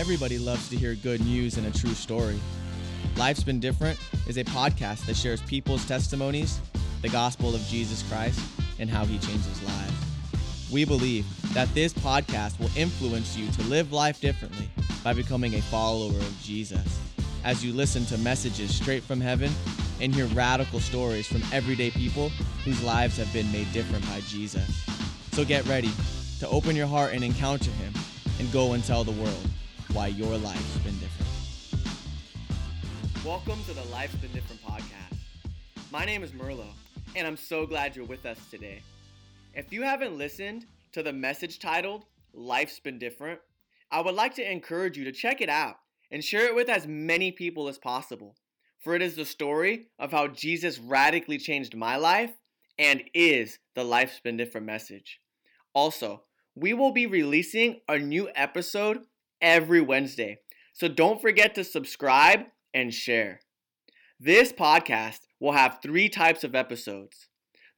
Everybody loves to hear good news and a true story. Life's Been Different is a podcast that shares people's testimonies, the gospel of Jesus Christ, and how he changes lives. We believe that this podcast will influence you to live life differently by becoming a follower of Jesus. As you listen to messages straight from heaven and hear radical stories from everyday people whose lives have been made different by Jesus. So get ready to open your heart and encounter him and go and tell the world why your life's been different. Welcome to the Life's Been Different podcast. My name is Merlo, and I'm so glad you're with us today. If you haven't listened to the message titled Life's Been Different, I would like to encourage you to check it out and share it with as many people as possible. For it is the story of how Jesus radically changed my life and is the Life's Been Different message. Also, we will be releasing a new episode every Wednesday, so don't forget to subscribe and share. This podcast will have three types of episodes.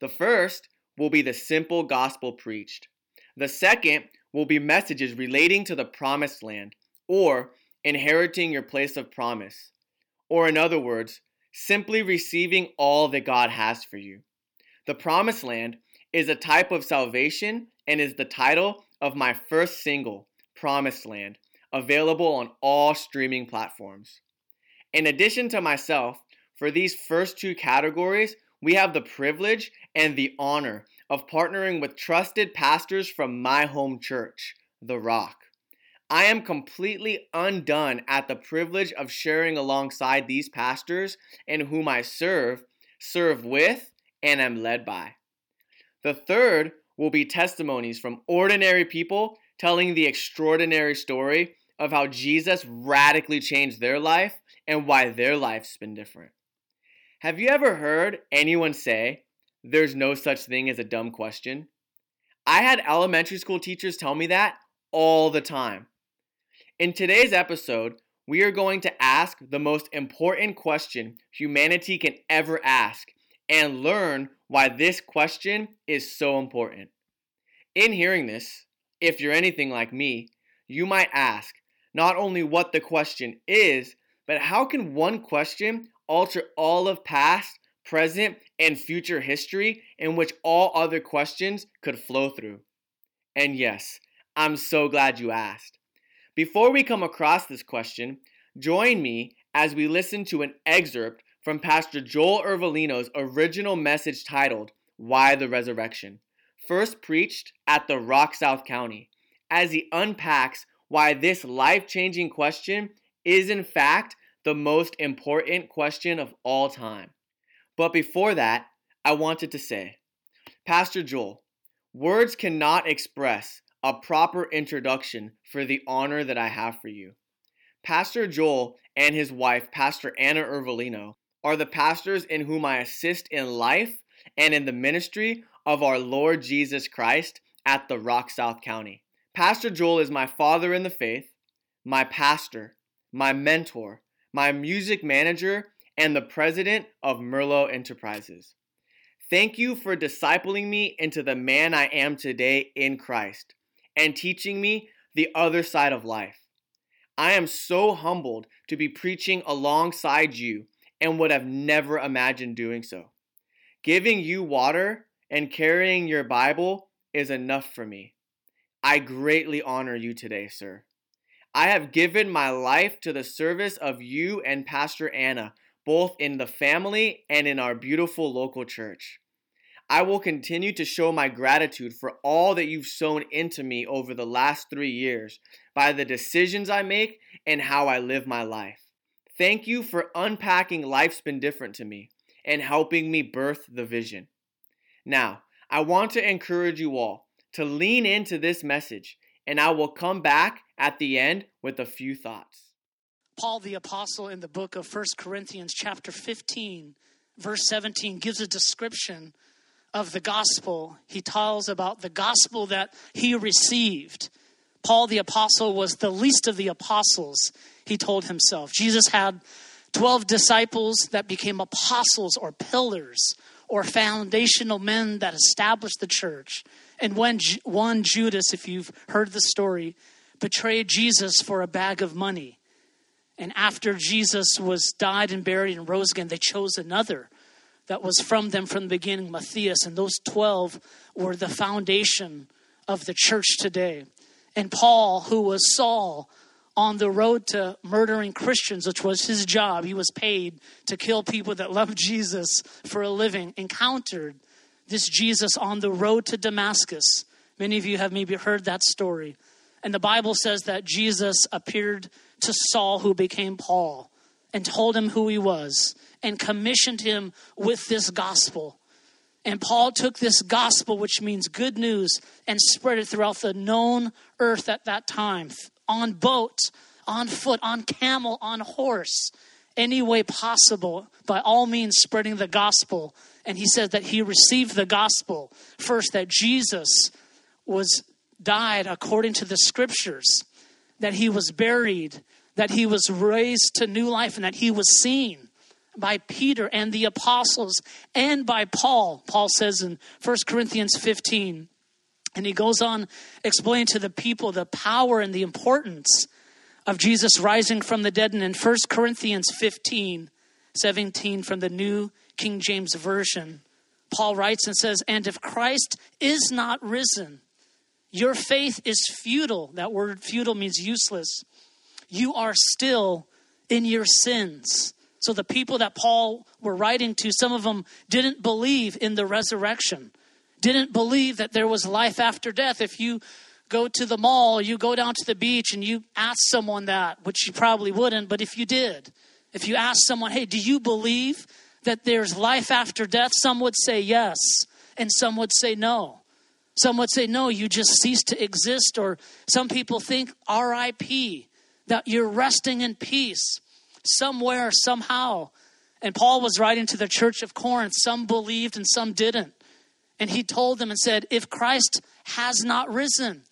The first will be the simple gospel preached. The second will be messages relating to the promised land or inheriting your place of promise. Or, in other words, simply receiving all that God has for you. The promised land is a type of salvation and is the title of my first single, Promised Land, available on all streaming platforms. In addition to myself, for these first two categories, we have the privilege and the honor of partnering with trusted pastors from my home church, The Rock. I am completely undone at the privilege of sharing alongside these pastors and whom I serve, serve with, and am led by. The third will be testimonies from ordinary people telling the extraordinary story of how Jesus radically changed their life and why their life's been different. Have you ever heard anyone say, there's no such thing as a dumb question? I had elementary school teachers tell me that all the time. In today's episode, we are going to ask the most important question humanity can ever ask and learn why this question is so important. In hearing this, if you're anything like me, you might ask not only what the question is, but how can one question alter all of past, present, and future history in which all other questions could flow through? And yes, I'm so glad you asked. Before we come across this question, join me as we listen to an excerpt from Pastor Joel Iervolino's original message titled, Why the Resurrection, first preached at the Rock South County, as he unpacks why this life changing question is, in fact, the most important question of all time. But before that, I wanted to say, Pastor Joel, words cannot express a proper introduction for the honor that I have for you. Pastor Joel and his wife, Pastor Anna Iervolino, are the pastors in whom I assist in life and in the ministry of our Lord Jesus Christ at the Rock South County. Pastor Joel is my father in the faith, my pastor, my mentor, my music manager, and the president of Merlo Enterprises. Thank you for discipling me into the man I am today in Christ and teaching me the other side of life. I am so humbled to be preaching alongside you and would have never imagined doing so. Giving you water and carrying your Bible is enough for me. I greatly honor you today, sir. I have given my life to the service of you and Pastor Anna, both in the family and in our beautiful local church. I will continue to show my gratitude for all that you've sown into me over the last three years by the decisions I make and how I live my life. Thank you for unpacking Life's Been Different to me and helping me birth the vision. Now, I want to encourage you all to lean into this message, and I will come back at the end with a few thoughts. Paul the apostle in the book of First Corinthians chapter 15 verse 17 gives a description of the gospel. He tells about the gospel that he received. Paul the apostle was the least of the apostles, he told himself. Jesus had 12 disciples that became apostles or pillars or foundational men that established the church. And when one Judas, if you've heard the story, betrayed Jesus for a bag of money. And after Jesus was died and buried and rose again, they chose another that was from them from the beginning, Matthias. And those 12 were the foundation of the church today. And Paul, who was Saul, on the road to murdering Christians, which was his job, he was paid to kill people that loved Jesus for a living, encountered this Jesus on the road to Damascus. Many of you have maybe heard that story. And the Bible says that Jesus appeared to Saul, who became Paul, and told him who he was and commissioned him with this gospel. And Paul took this gospel, which means good news, and spread it throughout the known earth at that time on boat, on foot, on camel, on horse, any way possible, by all means, spreading the gospel. And he says that he received the gospel first, that Jesus was died according to the scriptures, that he was buried, that he was raised to new life, and that he was seen by Peter and the apostles and by Paul. Paul says in 1 Corinthians 15, and he goes on explaining to the people the power and the importance of Jesus rising from the dead. And in 1 Corinthians 15, 17 from the New King James Version, Paul writes and says, And if Christ is not risen, your faith is futile. That word futile means useless. You are still in your sins. So the people that Paul were writing to, some of them didn't believe in the resurrection, didn't believe that there was life after death. If you go to the mall, you go down to the beach and you ask someone that, which you probably wouldn't, but if you did, if you ask someone, hey, do you believe that there's life after death? Some would say yes, and some would say no. Some would say, no, you just cease to exist. Or some people think RIP, that you're resting in peace somewhere, somehow. And Paul was writing to the church of Corinth. Some believed and some didn't. And he told them and said, if Christ has not risen,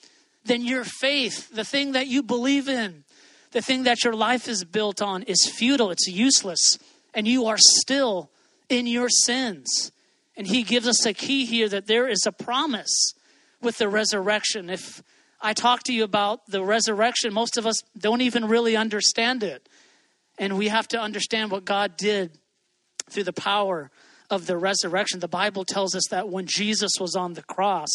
then your faith, the thing that you believe in, the thing that your life is built on, is futile, it's useless, and you are still in your sins. And he gives us a key here that there is a promise with the resurrection. If I talk to you about the resurrection, most of us don't even really understand it. And we have to understand what God did through the power of the resurrection. The Bible tells us that when Jesus was on the cross,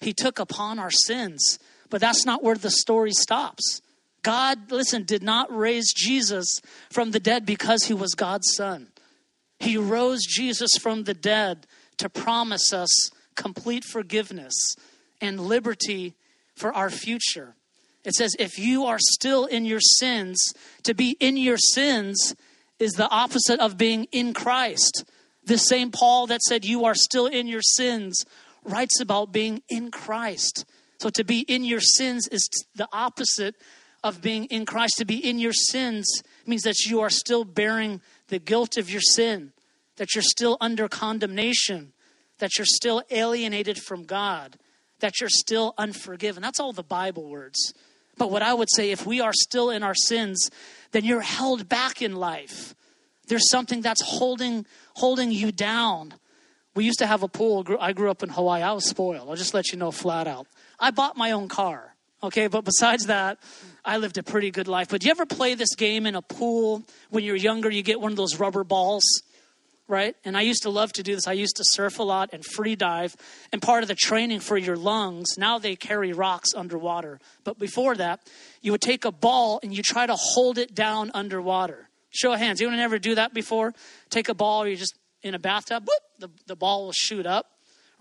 he took upon our sins. But that's not where the story stops. God, listen, did not raise Jesus from the dead because he was God's son. He rose Jesus from the dead to promise us complete forgiveness and liberty for our future. It says, if you are still in your sins, to be in your sins is the opposite of being in Christ. The same Paul that said, you are still in your sins, writes about being in Christ. So to be in your sins is the opposite of being in Christ. To be in your sins means that you are still bearing the guilt of your sin, that you're still under condemnation, that you're still alienated from God, that you're still unforgiven. That's all the Bible words. But what I would say, if we are still in our sins, then you're held back in life. There's something that's holding holding you down. We used to have a pool. I grew up in Hawaii. I was spoiled. I'll just let you know flat out. I bought my own car. Okay, but besides that, I lived a pretty good life. But do you ever play this game in a pool when you're younger? You get one of those rubber balls right? And I used to love to do this. I used to surf a lot and free dive. And part of the training for your lungs, now they carry rocks underwater. But before that, you would take a ball and you try to hold it down underwater. Show of hands. You ever do that before? Take a ball, you're just in a bathtub, whoop, the, the ball will shoot up.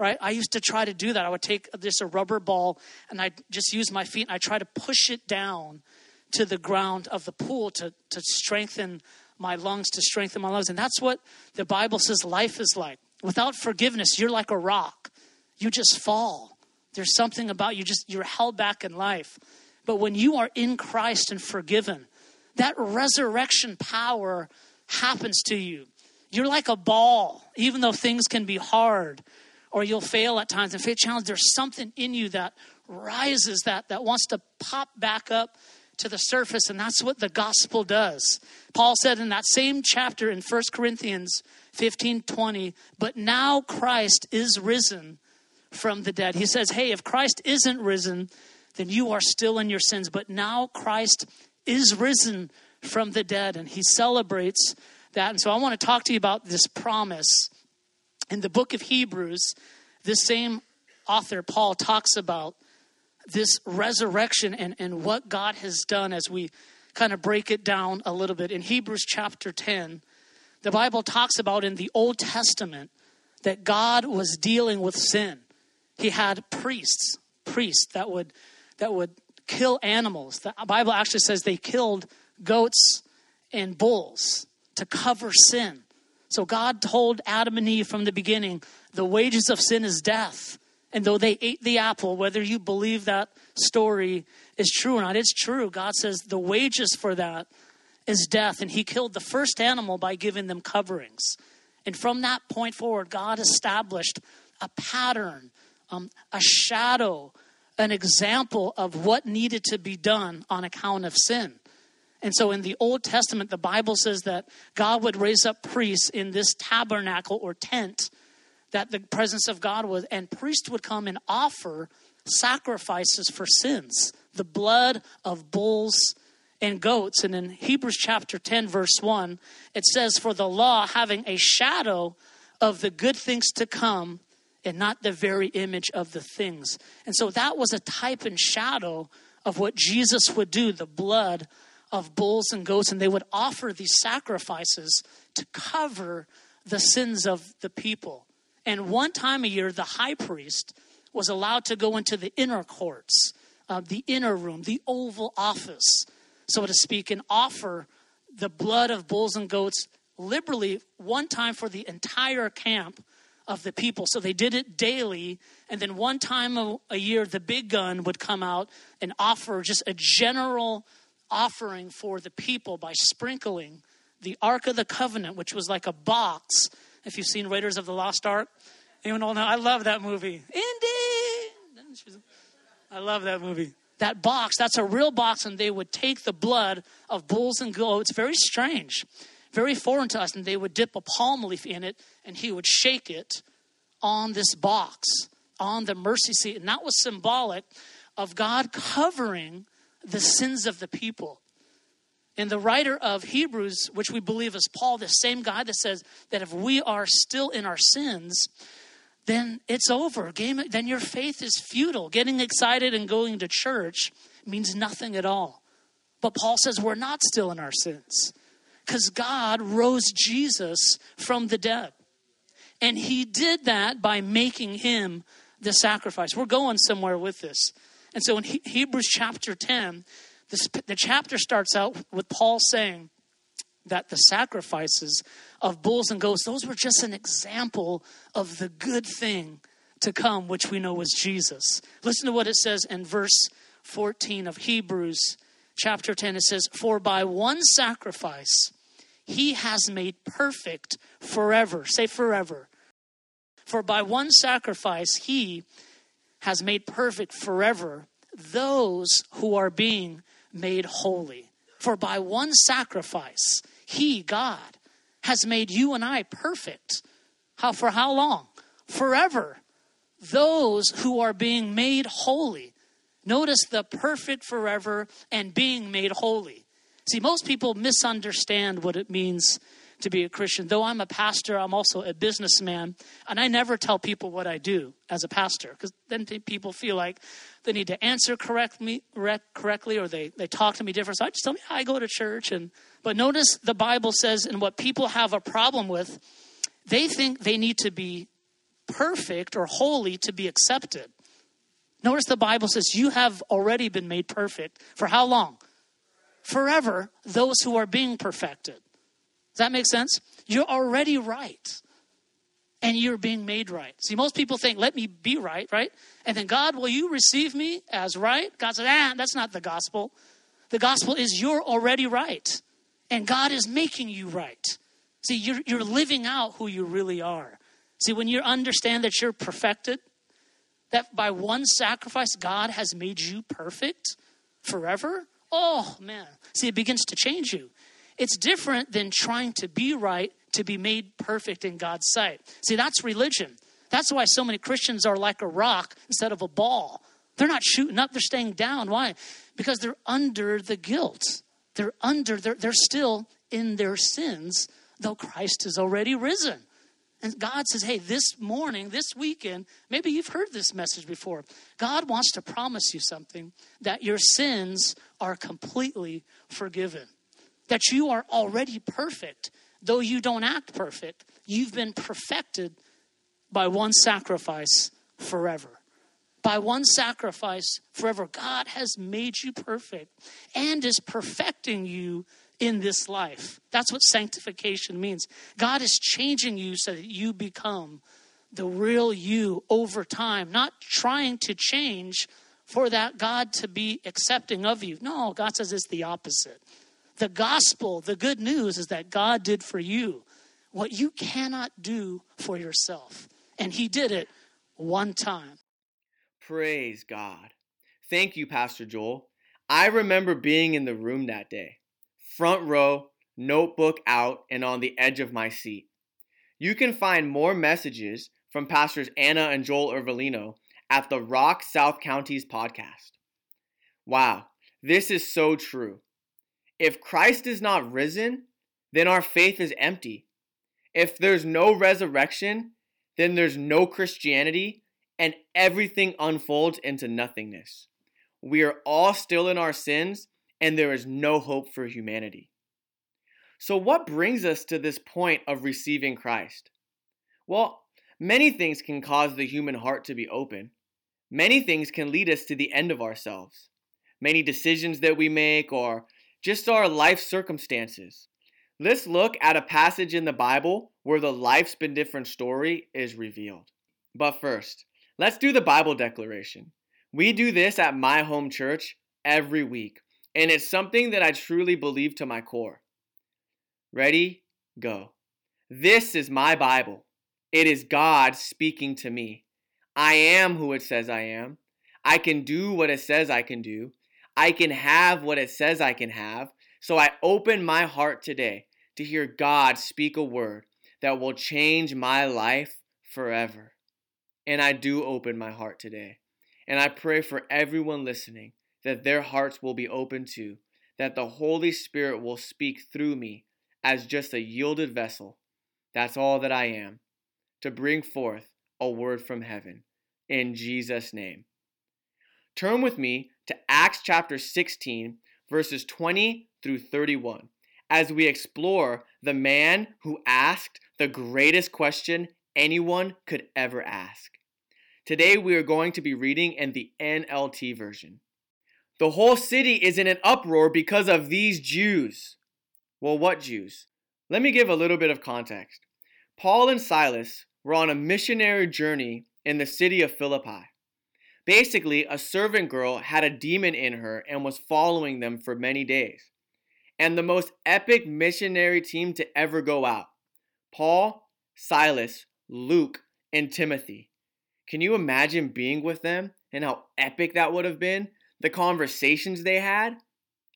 Right? I used to try to do that. I would take this a rubber ball and I'd just use my feet and I try to push it down to the ground of the pool to, to strengthen my lungs to strengthen my lungs. And that's what the Bible says life is like. Without forgiveness, you're like a rock. You just fall. There's something about you just you're held back in life. But when you are in Christ and forgiven, that resurrection power happens to you. You're like a ball, even though things can be hard or you'll fail at times and face challenge, there's something in you that rises that that wants to pop back up to the surface, and that's what the gospel does. Paul said in that same chapter in 1 Corinthians 15 20, but now Christ is risen from the dead. He says, hey, if Christ isn't risen, then you are still in your sins. But now Christ is risen from the dead, and he celebrates that. And so I want to talk to you about this promise. In the book of Hebrews, this same author, Paul, talks about this resurrection and, and what God has done as we kind of break it down a little bit. In Hebrews chapter 10, the Bible talks about in the Old Testament that God was dealing with sin. He had priests, priests that would that would kill animals. The Bible actually says they killed goats and bulls to cover sin. So God told Adam and Eve from the beginning, the wages of sin is death. And though they ate the apple, whether you believe that story is true or not, it's true. God says the wages for that is death. And He killed the first animal by giving them coverings. And from that point forward, God established a pattern, um, a shadow, an example of what needed to be done on account of sin. And so in the Old Testament, the Bible says that God would raise up priests in this tabernacle or tent that the presence of God was, and priests would come and offer sacrifices for sins, the blood of bulls and goats. And in Hebrews chapter 10, verse 1, it says, For the law, having a shadow of the good things to come, and not the very image of the things. And so that was a type and shadow of what Jesus would do, the blood of bulls and goats, and they would offer these sacrifices to cover the sins of the people. And one time a year, the high priest was allowed to go into the inner courts, uh, the inner room, the oval office, so to speak, and offer the blood of bulls and goats liberally one time for the entire camp of the people. So they did it daily. And then one time a, a year, the big gun would come out and offer just a general offering for the people by sprinkling the Ark of the Covenant, which was like a box. If you've seen Raiders of the Lost Ark, anyone all know? I love that movie. Indy! I love that movie. That box, that's a real box, and they would take the blood of bulls and goats. Very strange, very foreign to us. And they would dip a palm leaf in it, and he would shake it on this box, on the mercy seat. And that was symbolic of God covering the sins of the people. And the writer of Hebrews, which we believe is Paul, the same guy that says that if we are still in our sins, then it's over. Game, then your faith is futile. Getting excited and going to church means nothing at all. But Paul says we're not still in our sins because God rose Jesus from the dead. And he did that by making him the sacrifice. We're going somewhere with this. And so in he- Hebrews chapter 10, this, the chapter starts out with Paul saying that the sacrifices of bulls and goats, those were just an example of the good thing to come, which we know was Jesus. Listen to what it says in verse 14 of Hebrews chapter 10. It says, For by one sacrifice he has made perfect forever. Say forever. For by one sacrifice he has made perfect forever those who are being made holy. For by one sacrifice, He, God, has made you and I perfect. How for how long? Forever. Those who are being made holy. Notice the perfect forever and being made holy. See, most people misunderstand what it means to be a Christian. Though I'm a pastor, I'm also a businessman, and I never tell people what I do as a pastor because then people feel like they need to answer correct me, correctly or they, they talk to me different. So I just tell me I go to church. and But notice the Bible says, and what people have a problem with, they think they need to be perfect or holy to be accepted. Notice the Bible says, You have already been made perfect. For how long? Forever, those who are being perfected. Does that make sense? You're already right. And you're being made right. See, most people think, let me be right, right? And then, God, will you receive me as right? God said, ah, that's not the gospel. The gospel is you're already right. And God is making you right. See, you're, you're living out who you really are. See, when you understand that you're perfected, that by one sacrifice, God has made you perfect forever, oh man. See, it begins to change you. It's different than trying to be right to be made perfect in God's sight. See, that's religion. That's why so many Christians are like a rock instead of a ball. They're not shooting up, they're staying down. Why? Because they're under the guilt. They're under, they're, they're still in their sins, though Christ has already risen. And God says, hey, this morning, this weekend, maybe you've heard this message before. God wants to promise you something that your sins are completely forgiven, that you are already perfect, though you don't act perfect. You've been perfected by one sacrifice forever. By one sacrifice forever. God has made you perfect and is perfecting you in this life. That's what sanctification means. God is changing you so that you become the real you over time, not trying to change for that God to be accepting of you. No, God says it's the opposite. The gospel, the good news is that God did for you what you cannot do for yourself. And He did it one time. Praise God. Thank you, Pastor Joel. I remember being in the room that day front row, notebook out, and on the edge of my seat. You can find more messages from Pastors Anna and Joel Iervolino at the Rock South County's podcast. Wow, this is so true. If Christ is not risen, then our faith is empty. If there's no resurrection, then there's no Christianity and everything unfolds into nothingness. We are all still in our sins and there is no hope for humanity. So, what brings us to this point of receiving Christ? Well, many things can cause the human heart to be open. Many things can lead us to the end of ourselves. Many decisions that we make, or just our life circumstances. Let's look at a passage in the Bible where the life's been different story is revealed. But first, let's do the Bible declaration. We do this at my home church every week. And it's something that I truly believe to my core. Ready? Go. This is my Bible. It is God speaking to me. I am who it says I am. I can do what it says I can do. I can have what it says I can have. So I open my heart today to hear God speak a word that will change my life forever. And I do open my heart today. And I pray for everyone listening that their hearts will be open to, that the Holy Spirit will speak through me as just a yielded vessel. That's all that I am, to bring forth a word from heaven. In Jesus' name. Turn with me to Acts chapter 16, verses 20 through 31, as we explore the man who asked the greatest question anyone could ever ask. Today we are going to be reading in the NLT version. The whole city is in an uproar because of these Jews. Well, what Jews? Let me give a little bit of context. Paul and Silas were on a missionary journey in the city of Philippi. Basically, a servant girl had a demon in her and was following them for many days. And the most epic missionary team to ever go out Paul, Silas, Luke, and Timothy. Can you imagine being with them and how epic that would have been? the conversations they had.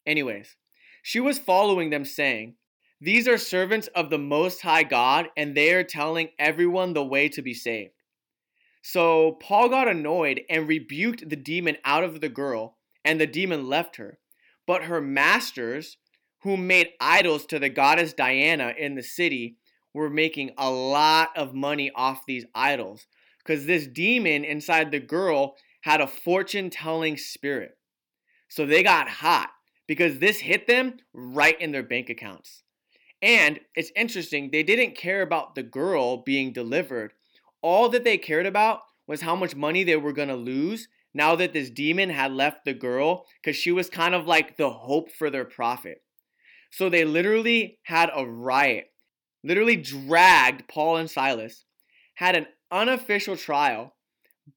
Anyways, she was following them, saying, These are servants of the Most High God, and they are telling everyone the way to be saved. So Paul got annoyed and rebuked the demon out of the girl, and the demon left her. But her masters, who made idols to the goddess Diana in the city, were making a lot of money off these idols because this demon inside the girl had a fortune telling spirit. So they got hot because this hit them right in their bank accounts. And it's interesting, they didn't care about the girl being delivered. All that they cared about was how much money they were going to lose now that this demon had left the girl because she was kind of like the hope for their profit. So they literally had a riot, literally dragged Paul and Silas, had an unofficial trial,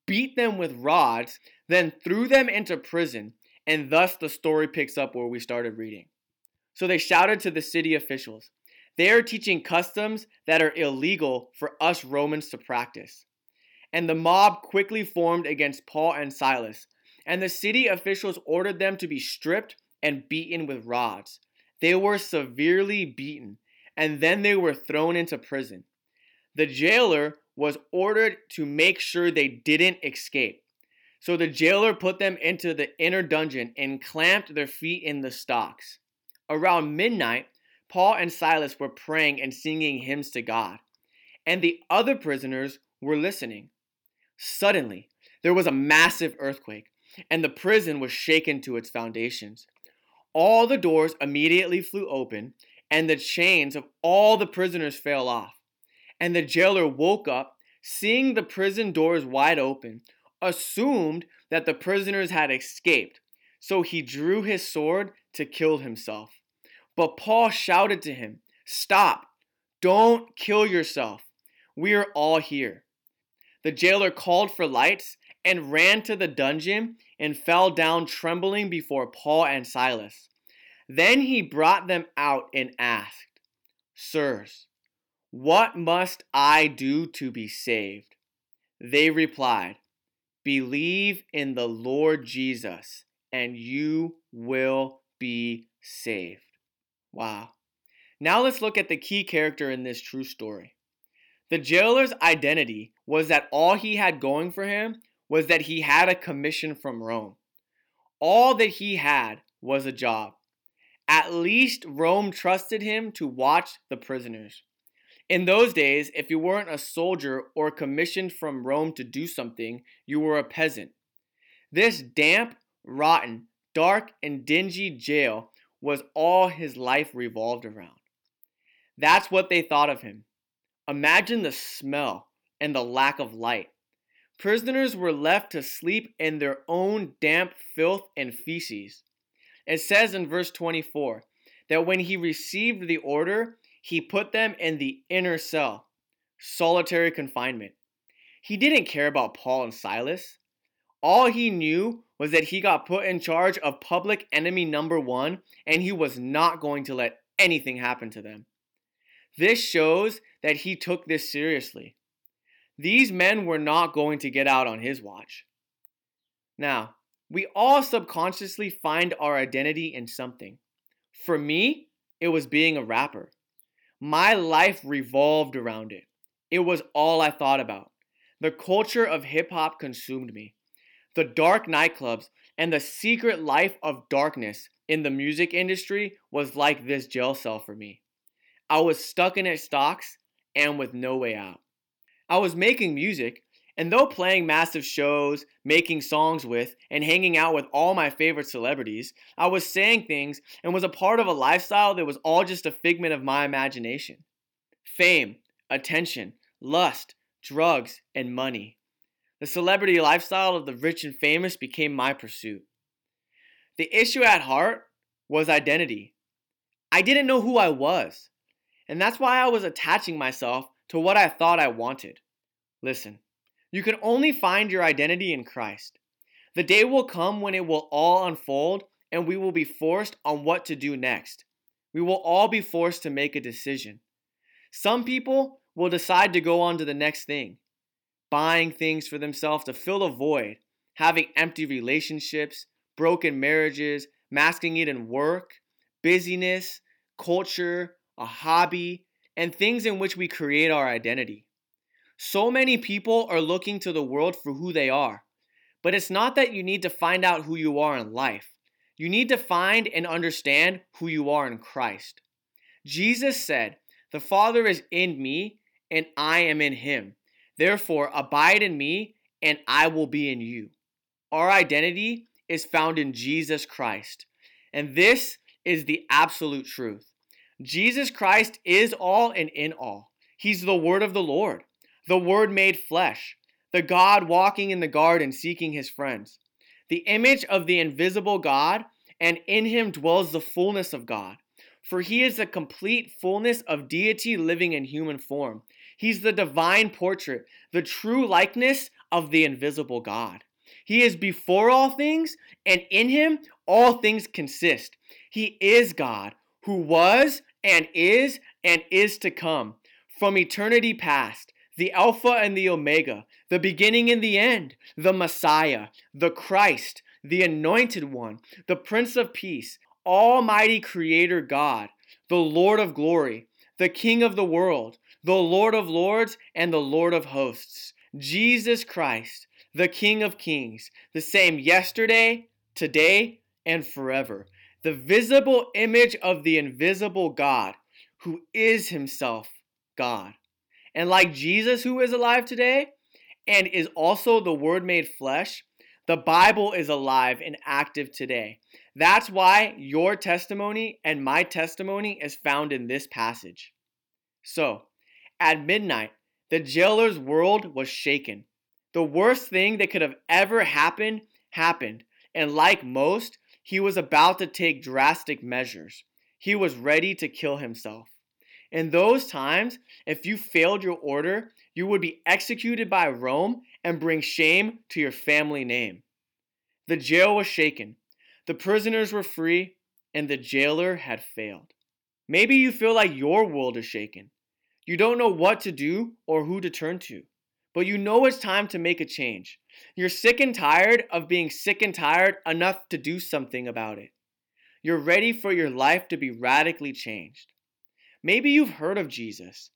beat them with rods, then threw them into prison, and thus the story picks up where we started reading. So they shouted to the city officials, They are teaching customs that are illegal for us Romans to practice. And the mob quickly formed against Paul and Silas, and the city officials ordered them to be stripped and beaten with rods. They were severely beaten, and then they were thrown into prison. The jailer was ordered to make sure they didn't escape. So the jailer put them into the inner dungeon and clamped their feet in the stocks. Around midnight, Paul and Silas were praying and singing hymns to God, and the other prisoners were listening. Suddenly, there was a massive earthquake, and the prison was shaken to its foundations. All the doors immediately flew open, and the chains of all the prisoners fell off. And the jailer woke up, seeing the prison doors wide open, assumed that the prisoners had escaped, so he drew his sword to kill himself. But Paul shouted to him, Stop! Don't kill yourself. We are all here. The jailer called for lights and ran to the dungeon and fell down trembling before Paul and Silas. Then he brought them out and asked, Sirs, what must I do to be saved? They replied, Believe in the Lord Jesus, and you will be saved. Wow. Now let's look at the key character in this true story. The jailer's identity was that all he had going for him was that he had a commission from Rome. All that he had was a job. At least Rome trusted him to watch the prisoners. In those days, if you weren't a soldier or commissioned from Rome to do something, you were a peasant. This damp, rotten, dark, and dingy jail was all his life revolved around. That's what they thought of him. Imagine the smell and the lack of light. Prisoners were left to sleep in their own damp filth and feces. It says in verse 24 that when he received the order, he put them in the inner cell, solitary confinement. He didn't care about Paul and Silas. All he knew was that he got put in charge of public enemy number one, and he was not going to let anything happen to them. This shows that he took this seriously. These men were not going to get out on his watch. Now, we all subconsciously find our identity in something. For me, it was being a rapper. My life revolved around it. It was all I thought about. The culture of hip hop consumed me. The dark nightclubs and the secret life of darkness in the music industry was like this jail cell for me. I was stuck in its stocks and with no way out. I was making music, and though playing massive shows, making songs with, and hanging out with all my favorite celebrities, I was saying things and was a part of a lifestyle that was all just a figment of my imagination. Fame, attention, lust, drugs, and money. The celebrity lifestyle of the rich and famous became my pursuit. The issue at heart was identity. I didn't know who I was, and that's why I was attaching myself to what I thought I wanted. Listen, you can only find your identity in Christ. The day will come when it will all unfold and we will be forced on what to do next. We will all be forced to make a decision. Some people will decide to go on to the next thing, buying things for themselves to fill a void, having empty relationships, broken marriages, masking it in work, busyness, culture, a hobby, and things in which we create our identity. So many people are looking to the world for who they are. But it's not that you need to find out who you are in life. You need to find and understand who you are in Christ. Jesus said, The Father is in me, and I am in him. Therefore, abide in me, and I will be in you. Our identity is found in Jesus Christ. And this is the absolute truth. Jesus Christ is all and in all. He's the word of the Lord, the word made flesh, the God walking in the garden seeking his friends, the image of the invisible God, and in him dwells the fullness of God. For he is the complete fullness of deity living in human form. He's the divine portrait, the true likeness of the invisible God. He is before all things, and in him all things consist. He is God, who was and is and is to come. From eternity past, the Alpha and the Omega, the beginning and the end, the Messiah, the Christ, the Anointed One, the Prince of Peace, Almighty Creator God, the Lord of Glory, the King of the world, the Lord of Lords, and the Lord of Hosts, Jesus Christ, the King of Kings, the same yesterday, today, and forever, the visible image of the invisible God, who is himself God. And like Jesus, who is alive today and is also the Word made flesh, the Bible is alive and active today. That's why your testimony and my testimony is found in this passage. So, at midnight, the jailer's world was shaken. The worst thing that could have ever happened happened, and like most, he was about to take drastic measures. He was ready to kill himself. In those times, if you failed your order, you would be executed by Rome and bring shame to your family name. The jail was shaken, the prisoners were free, and the jailer had failed. Maybe you feel like your world is shaken. You don't know what to do or who to turn to, but you know it's time to make a change. You're sick and tired of being sick and tired enough to do something about it. You're ready for your life to be radically changed. Maybe you've heard of Jesus.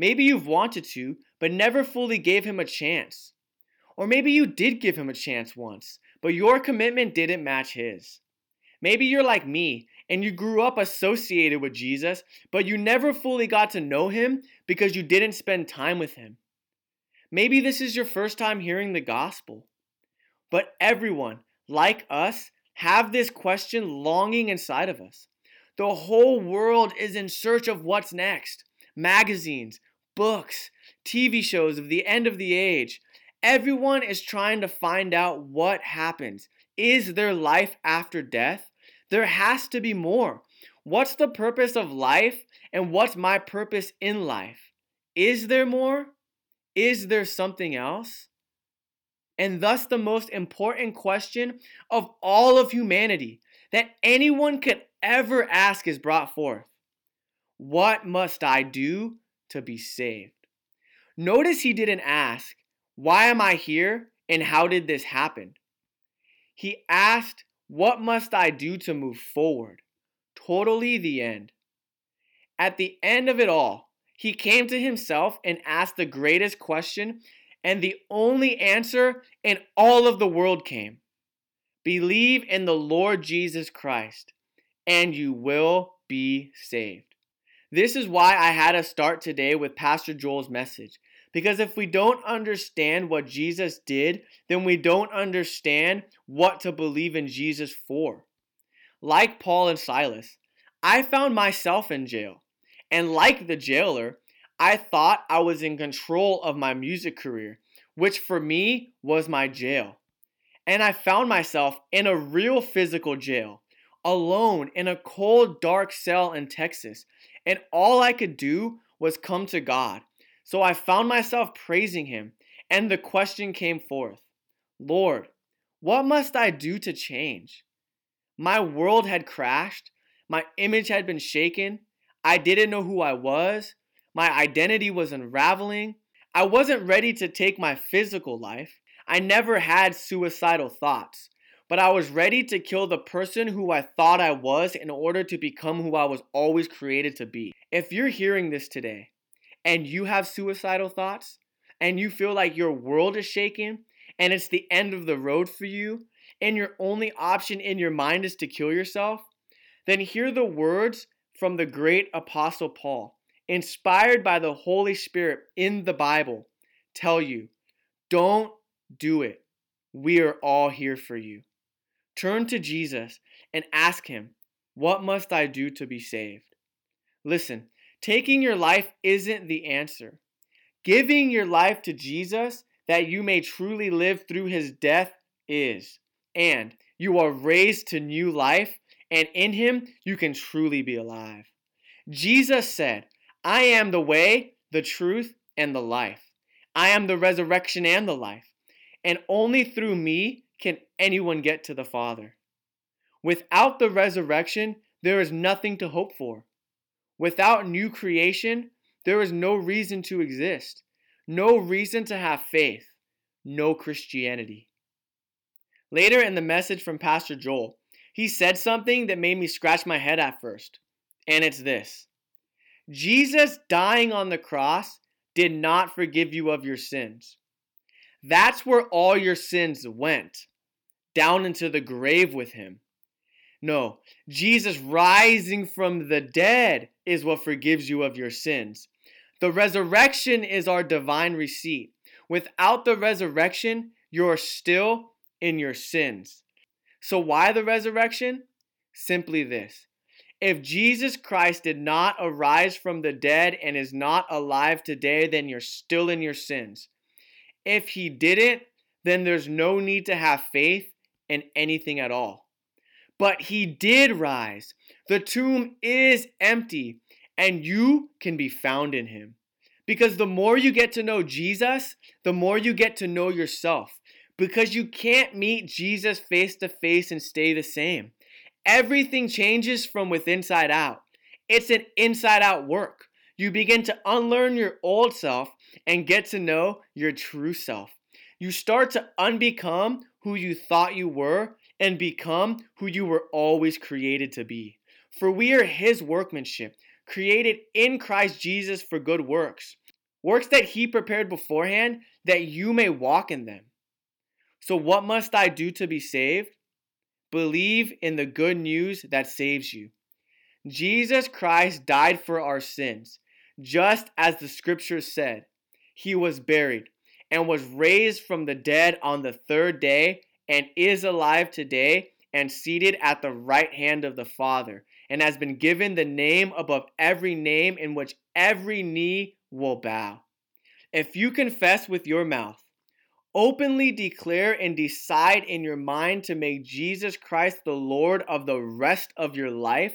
Maybe you've wanted to, but never fully gave him a chance. Or maybe you did give him a chance once, but your commitment didn't match his. Maybe you're like me and you grew up associated with Jesus, but you never fully got to know him because you didn't spend time with him. Maybe this is your first time hearing the gospel. But everyone, like us, have this question longing inside of us. The whole world is in search of what's next. Magazines, books, TV shows of the end of the age. Everyone is trying to find out what happens. Is there life after death? There has to be more. What's the purpose of life and what's my purpose in life? Is there more? Is there something else? And thus, the most important question of all of humanity that anyone could ever ask is brought forth What must I do to be saved? Notice he didn't ask, Why am I here and how did this happen? He asked, what must I do to move forward? Totally the end. At the end of it all, he came to himself and asked the greatest question, and the only answer in all of the world came Believe in the Lord Jesus Christ, and you will be saved. This is why I had to start today with Pastor Joel's message. Because if we don't understand what Jesus did, then we don't understand what to believe in Jesus for. Like Paul and Silas, I found myself in jail. And like the jailer, I thought I was in control of my music career, which for me was my jail. And I found myself in a real physical jail, alone in a cold, dark cell in Texas. And all I could do was come to God so I found myself praising him, and the question came forth Lord, what must I do to change? My world had crashed, my image had been shaken, I didn't know who I was, my identity was unraveling, I wasn't ready to take my physical life. I never had suicidal thoughts, but I was ready to kill the person who I thought I was in order to become who I was always created to be. If you're hearing this today, and you have suicidal thoughts and you feel like your world is shaking and it's the end of the road for you and your only option in your mind is to kill yourself, then hear the words from the great apostle Paul, inspired by the Holy Spirit in the Bible, tell you, don't do it. We are all here for you. Turn to Jesus and ask him, What must I do to be saved? Listen, Taking your life isn't the answer. Giving your life to Jesus that you may truly live through his death is. And you are raised to new life, and in him you can truly be alive. Jesus said, I am the way, the truth, and the life. I am the resurrection and the life. And only through me can anyone get to the Father. Without the resurrection, there is nothing to hope for. Without new creation, there is no reason to exist, no reason to have faith, no Christianity. Later in the message from Pastor Joel, he said something that made me scratch my head at first, and it's this Jesus dying on the cross did not forgive you of your sins. That's where all your sins went, down into the grave with him. No, Jesus rising from the dead is what forgives you of your sins. The resurrection is our divine receipt. Without the resurrection, you're still in your sins. So, why the resurrection? Simply this if Jesus Christ did not arise from the dead and is not alive today, then you're still in your sins. If he didn't, then there's no need to have faith in anything at all. But he did rise. The tomb is empty, and you can be found in him. Because the more you get to know Jesus, the more you get to know yourself. Because you can't meet Jesus face to face and stay the same. Everything changes from within inside out. It's an inside out work. You begin to unlearn your old self and get to know your true self. You start to unbecome who you thought you were and become who you were always created to be. For we are his workmanship, created in Christ Jesus for good works, works that he prepared beforehand that you may walk in them. So, what must I do to be saved? Believe in the good news that saves you. Jesus Christ died for our sins, just as the scriptures said. He was buried and was raised from the dead on the third day and is alive today and seated at the right hand of the Father and has been given the name above every name in which every knee will bow. If you confess with your mouth, openly declare and decide in your mind to make Jesus Christ the Lord of the rest of your life,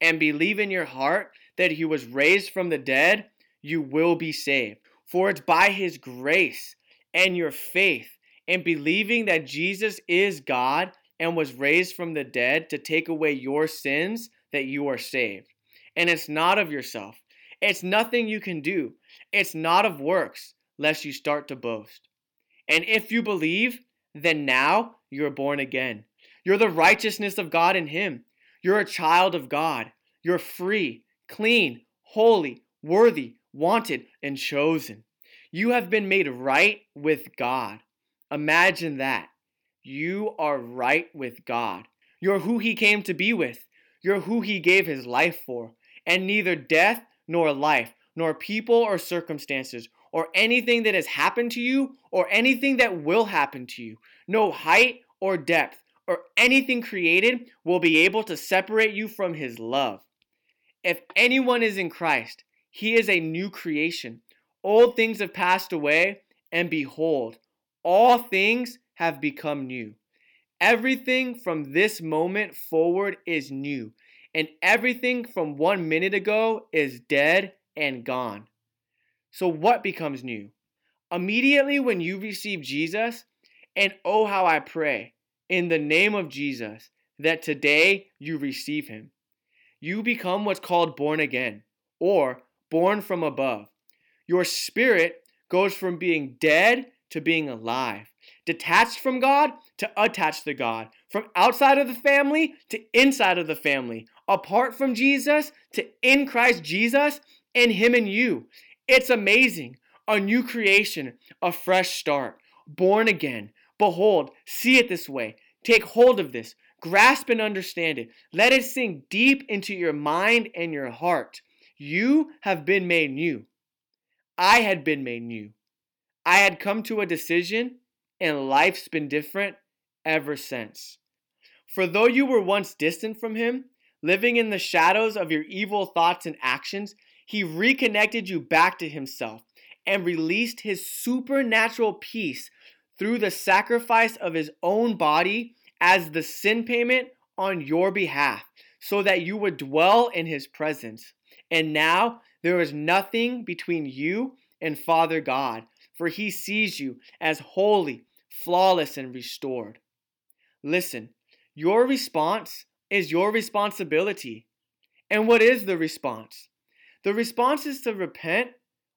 and believe in your heart that he was raised from the dead, you will be saved. For it's by his grace and your faith and believing that Jesus is God and was raised from the dead to take away your sins that you are saved. And it's not of yourself. It's nothing you can do. It's not of works, lest you start to boast. And if you believe, then now you're born again. You're the righteousness of God in Him. You're a child of God. You're free, clean, holy, worthy, wanted, and chosen. You have been made right with God. Imagine that. You are right with God. You're who He came to be with. You're who He gave His life for. And neither death nor life, nor people or circumstances, or anything that has happened to you, or anything that will happen to you, no height or depth, or anything created will be able to separate you from His love. If anyone is in Christ, he is a new creation. Old things have passed away, and behold, all things have become new. Everything from this moment forward is new, and everything from one minute ago is dead and gone. So, what becomes new? Immediately when you receive Jesus, and oh, how I pray in the name of Jesus that today you receive him. You become what's called born again, or born from above. Your spirit goes from being dead to being alive, detached from God to attached to God, from outside of the family to inside of the family, apart from Jesus to in Christ Jesus and Him and you. It's amazing. A new creation, a fresh start, born again. Behold, see it this way. Take hold of this. Grasp and understand it. Let it sink deep into your mind and your heart. You have been made new. I had been made new. I had come to a decision, and life's been different ever since. For though you were once distant from Him, living in the shadows of your evil thoughts and actions, He reconnected you back to Himself and released His supernatural peace through the sacrifice of His own body as the sin payment on your behalf, so that you would dwell in His presence. And now there is nothing between you and Father God for he sees you as holy, flawless, and restored. Listen, your response is your responsibility. And what is the response? The response is to repent,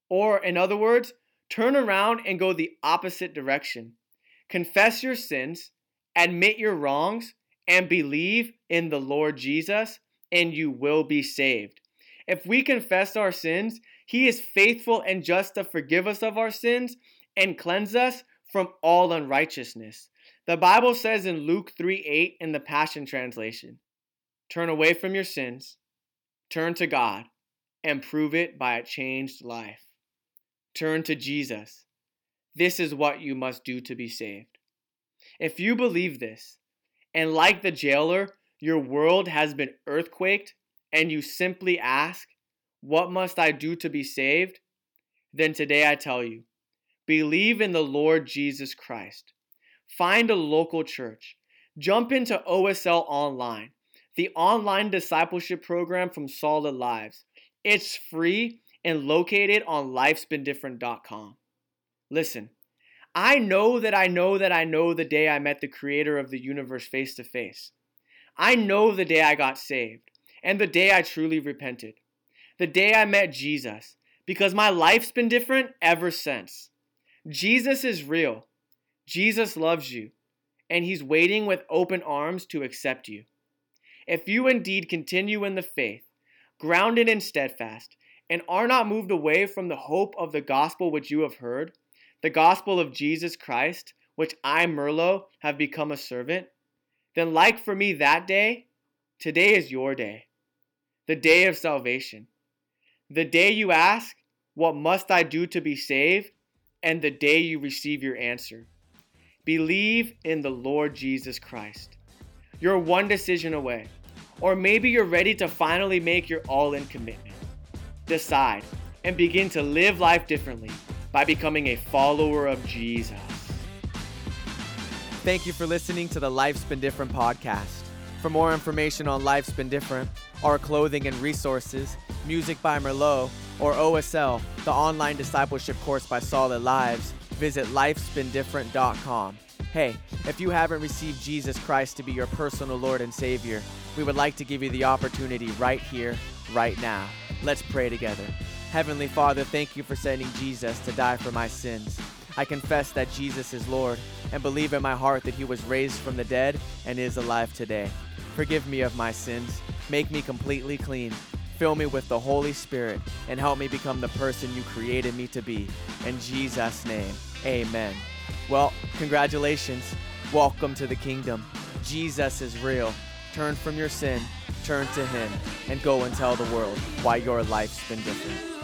or in other words, turn around and go the opposite direction. Confess your sins, admit your wrongs, and believe in the Lord Jesus, and you will be saved. If we confess our sins, he is faithful and just to forgive us of our sins and cleanse us from all unrighteousness. The Bible says in Luke 3 8 in the Passion Translation Turn away from your sins, turn to God, and prove it by a changed life. Turn to Jesus. This is what you must do to be saved. If you believe this, and like the jailer, your world has been earthquaked, and you simply ask, What must I do to be saved? Then today I tell you, believe in the Lord Jesus Christ. Find a local church. Jump into OSL Online, the online discipleship program from Solid Lives. It's free and located on lifesbeendifferent.com. Listen, I know that I know that I know the day I met the creator of the universe face to face. I know the day I got saved and the day I truly repented. The day I met Jesus because my life's been different ever since. Jesus is real. Jesus loves you and he's waiting with open arms to accept you. If you indeed continue in the faith, grounded and steadfast, and are not moved away from the hope of the gospel which you have heard, the gospel of Jesus Christ, which I, Merlot, have become a servant, then, like for me that day, today is your day, the day of salvation. The day you ask, What must I do to be saved? and the day you receive your answer. Believe in the Lord Jesus Christ. You're one decision away, or maybe you're ready to finally make your all in commitment. Decide and begin to live life differently by becoming a follower of Jesus. Thank you for listening to the Life's Been Different podcast. For more information on Life's Been Different, our clothing and resources, music by Merlot, or OSL, the online discipleship course by Solid Lives, visit lifesbeendifferent.com. Hey, if you haven't received Jesus Christ to be your personal Lord and Savior, we would like to give you the opportunity right here, right now. Let's pray together. Heavenly Father, thank you for sending Jesus to die for my sins. I confess that Jesus is Lord and believe in my heart that he was raised from the dead and is alive today. Forgive me of my sins. Make me completely clean. Fill me with the Holy Spirit and help me become the person you created me to be. In Jesus' name, amen. Well, congratulations. Welcome to the kingdom. Jesus is real. Turn from your sin, turn to Him, and go and tell the world why your life's been different.